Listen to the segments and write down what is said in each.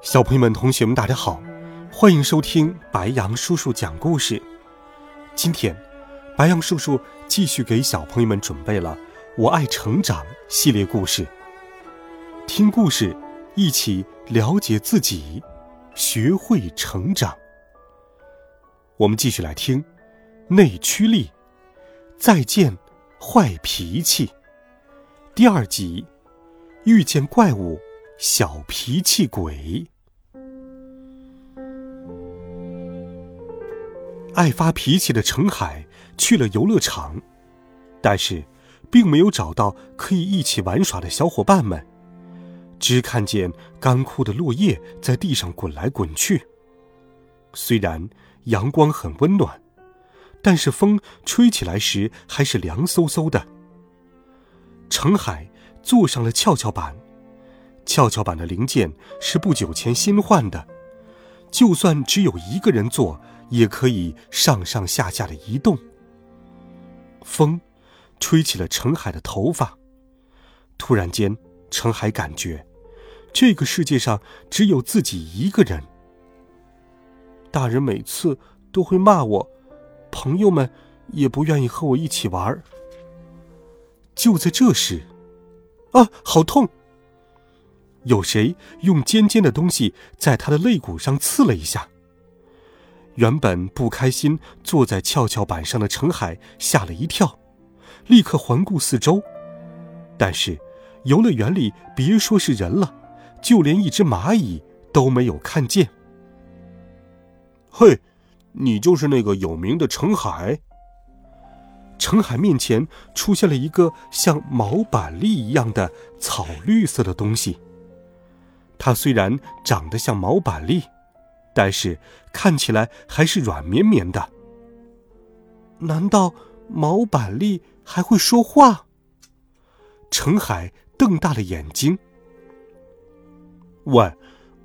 小朋友们、同学们，大家好，欢迎收听白杨叔叔讲故事。今天，白杨叔叔继续给小朋友们准备了《我爱成长》系列故事。听故事，一起了解自己，学会成长。我们继续来听《内驱力》，再见，坏脾气。第二集，遇见怪物，小脾气鬼。爱发脾气的程海去了游乐场，但是，并没有找到可以一起玩耍的小伙伴们，只看见干枯的落叶在地上滚来滚去。虽然阳光很温暖，但是风吹起来时还是凉飕飕的。程海坐上了跷跷板，跷跷板的零件是不久前新换的，就算只有一个人坐。也可以上上下下的移动。风，吹起了程海的头发。突然间，程海感觉，这个世界上只有自己一个人。大人每次都会骂我，朋友们也不愿意和我一起玩。就在这时，啊，好痛！有谁用尖尖的东西在他的肋骨上刺了一下？原本不开心坐在跷跷板上的程海吓了一跳，立刻环顾四周，但是游乐园里别说是人了，就连一只蚂蚁都没有看见。嘿，你就是那个有名的程海？程海面前出现了一个像毛板栗一样的草绿色的东西，它虽然长得像毛板栗。但是看起来还是软绵绵的。难道毛板栗还会说话？程海瞪大了眼睛。喂，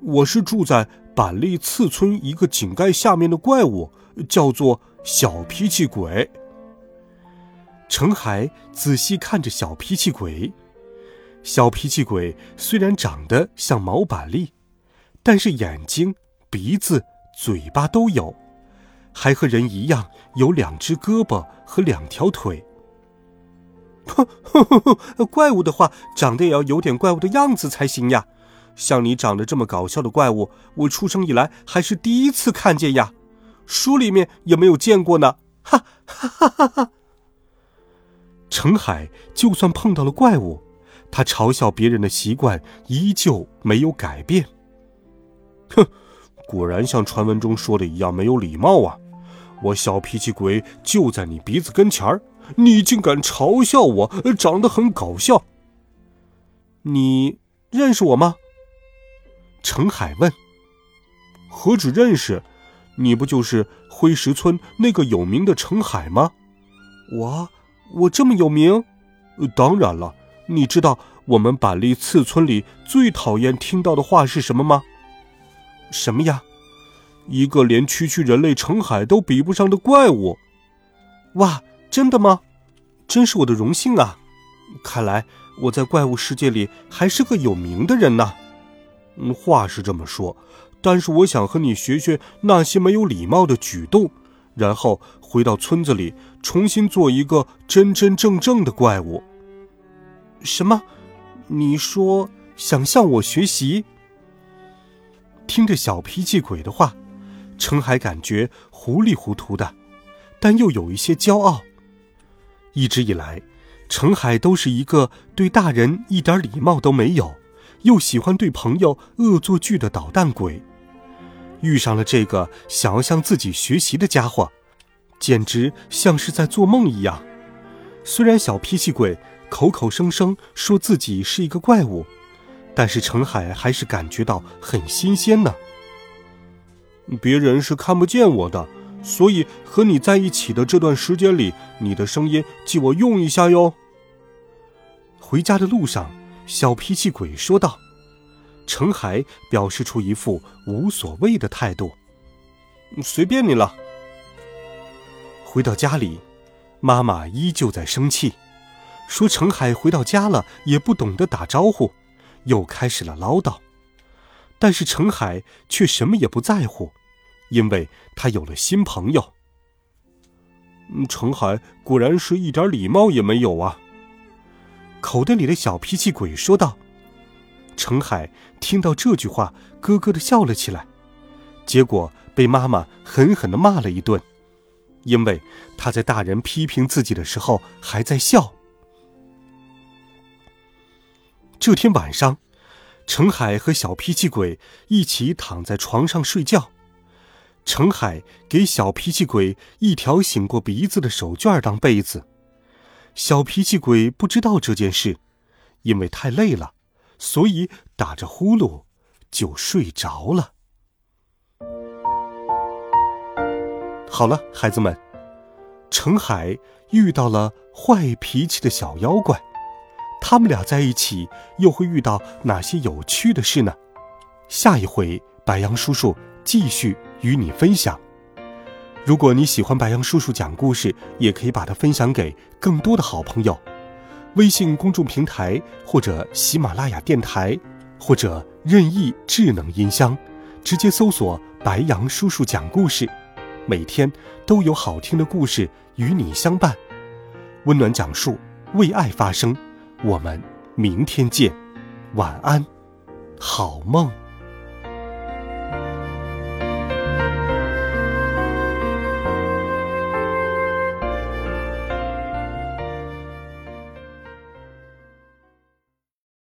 我是住在板栗次村一个井盖下面的怪物，叫做小脾气鬼。程海仔细看着小脾气鬼。小脾气鬼虽然长得像毛板栗，但是眼睛。鼻子、嘴巴都有，还和人一样有两只胳膊和两条腿。怪物的话，长得也要有点怪物的样子才行呀。像你长得这么搞笑的怪物，我出生以来还是第一次看见呀，书里面也没有见过呢。哈哈哈哈哈！程海就算碰到了怪物，他嘲笑别人的习惯依旧没有改变。哼！果然像传闻中说的一样没有礼貌啊！我小脾气鬼就在你鼻子跟前儿，你竟敢嘲笑我，长得很搞笑。你认识我吗？程海问。何止认识，你不就是灰石村那个有名的程海吗？我我这么有名？当然了，你知道我们板栗次村里最讨厌听到的话是什么吗？什么呀？一个连区区人类成海都比不上的怪物！哇，真的吗？真是我的荣幸啊！看来我在怪物世界里还是个有名的人呢。嗯，话是这么说，但是我想和你学学那些没有礼貌的举动，然后回到村子里重新做一个真真正正的怪物。什么？你说想向我学习？听着小脾气鬼的话，程海感觉糊里糊涂的，但又有一些骄傲。一直以来，程海都是一个对大人一点礼貌都没有，又喜欢对朋友恶作剧的捣蛋鬼。遇上了这个想要向自己学习的家伙，简直像是在做梦一样。虽然小脾气鬼口口声声说自己是一个怪物。但是程海还是感觉到很新鲜呢。别人是看不见我的，所以和你在一起的这段时间里，你的声音借我用一下哟。”回家的路上，小脾气鬼说道。程海表示出一副无所谓的态度：“随便你了。”回到家里，妈妈依旧在生气，说程海回到家了也不懂得打招呼，又开始了唠叨。但是程海却什么也不在乎，因为他有了新朋友。程海果然是一点礼貌也没有啊！口袋里的小脾气鬼说道。程海听到这句话，咯咯的笑了起来，结果被妈妈狠狠的骂了一顿，因为他在大人批评自己的时候还在笑。这天晚上。程海和小脾气鬼一起躺在床上睡觉，程海给小脾气鬼一条醒过鼻子的手绢当被子，小脾气鬼不知道这件事，因为太累了，所以打着呼噜就睡着了。好了，孩子们，程海遇到了坏脾气的小妖怪。他们俩在一起又会遇到哪些有趣的事呢？下一回白羊叔叔继续与你分享。如果你喜欢白羊叔叔讲故事，也可以把它分享给更多的好朋友。微信公众平台或者喜马拉雅电台，或者任意智能音箱，直接搜索“白羊叔叔讲故事”，每天都有好听的故事与你相伴，温暖讲述，为爱发声。我们明天见，晚安，好梦。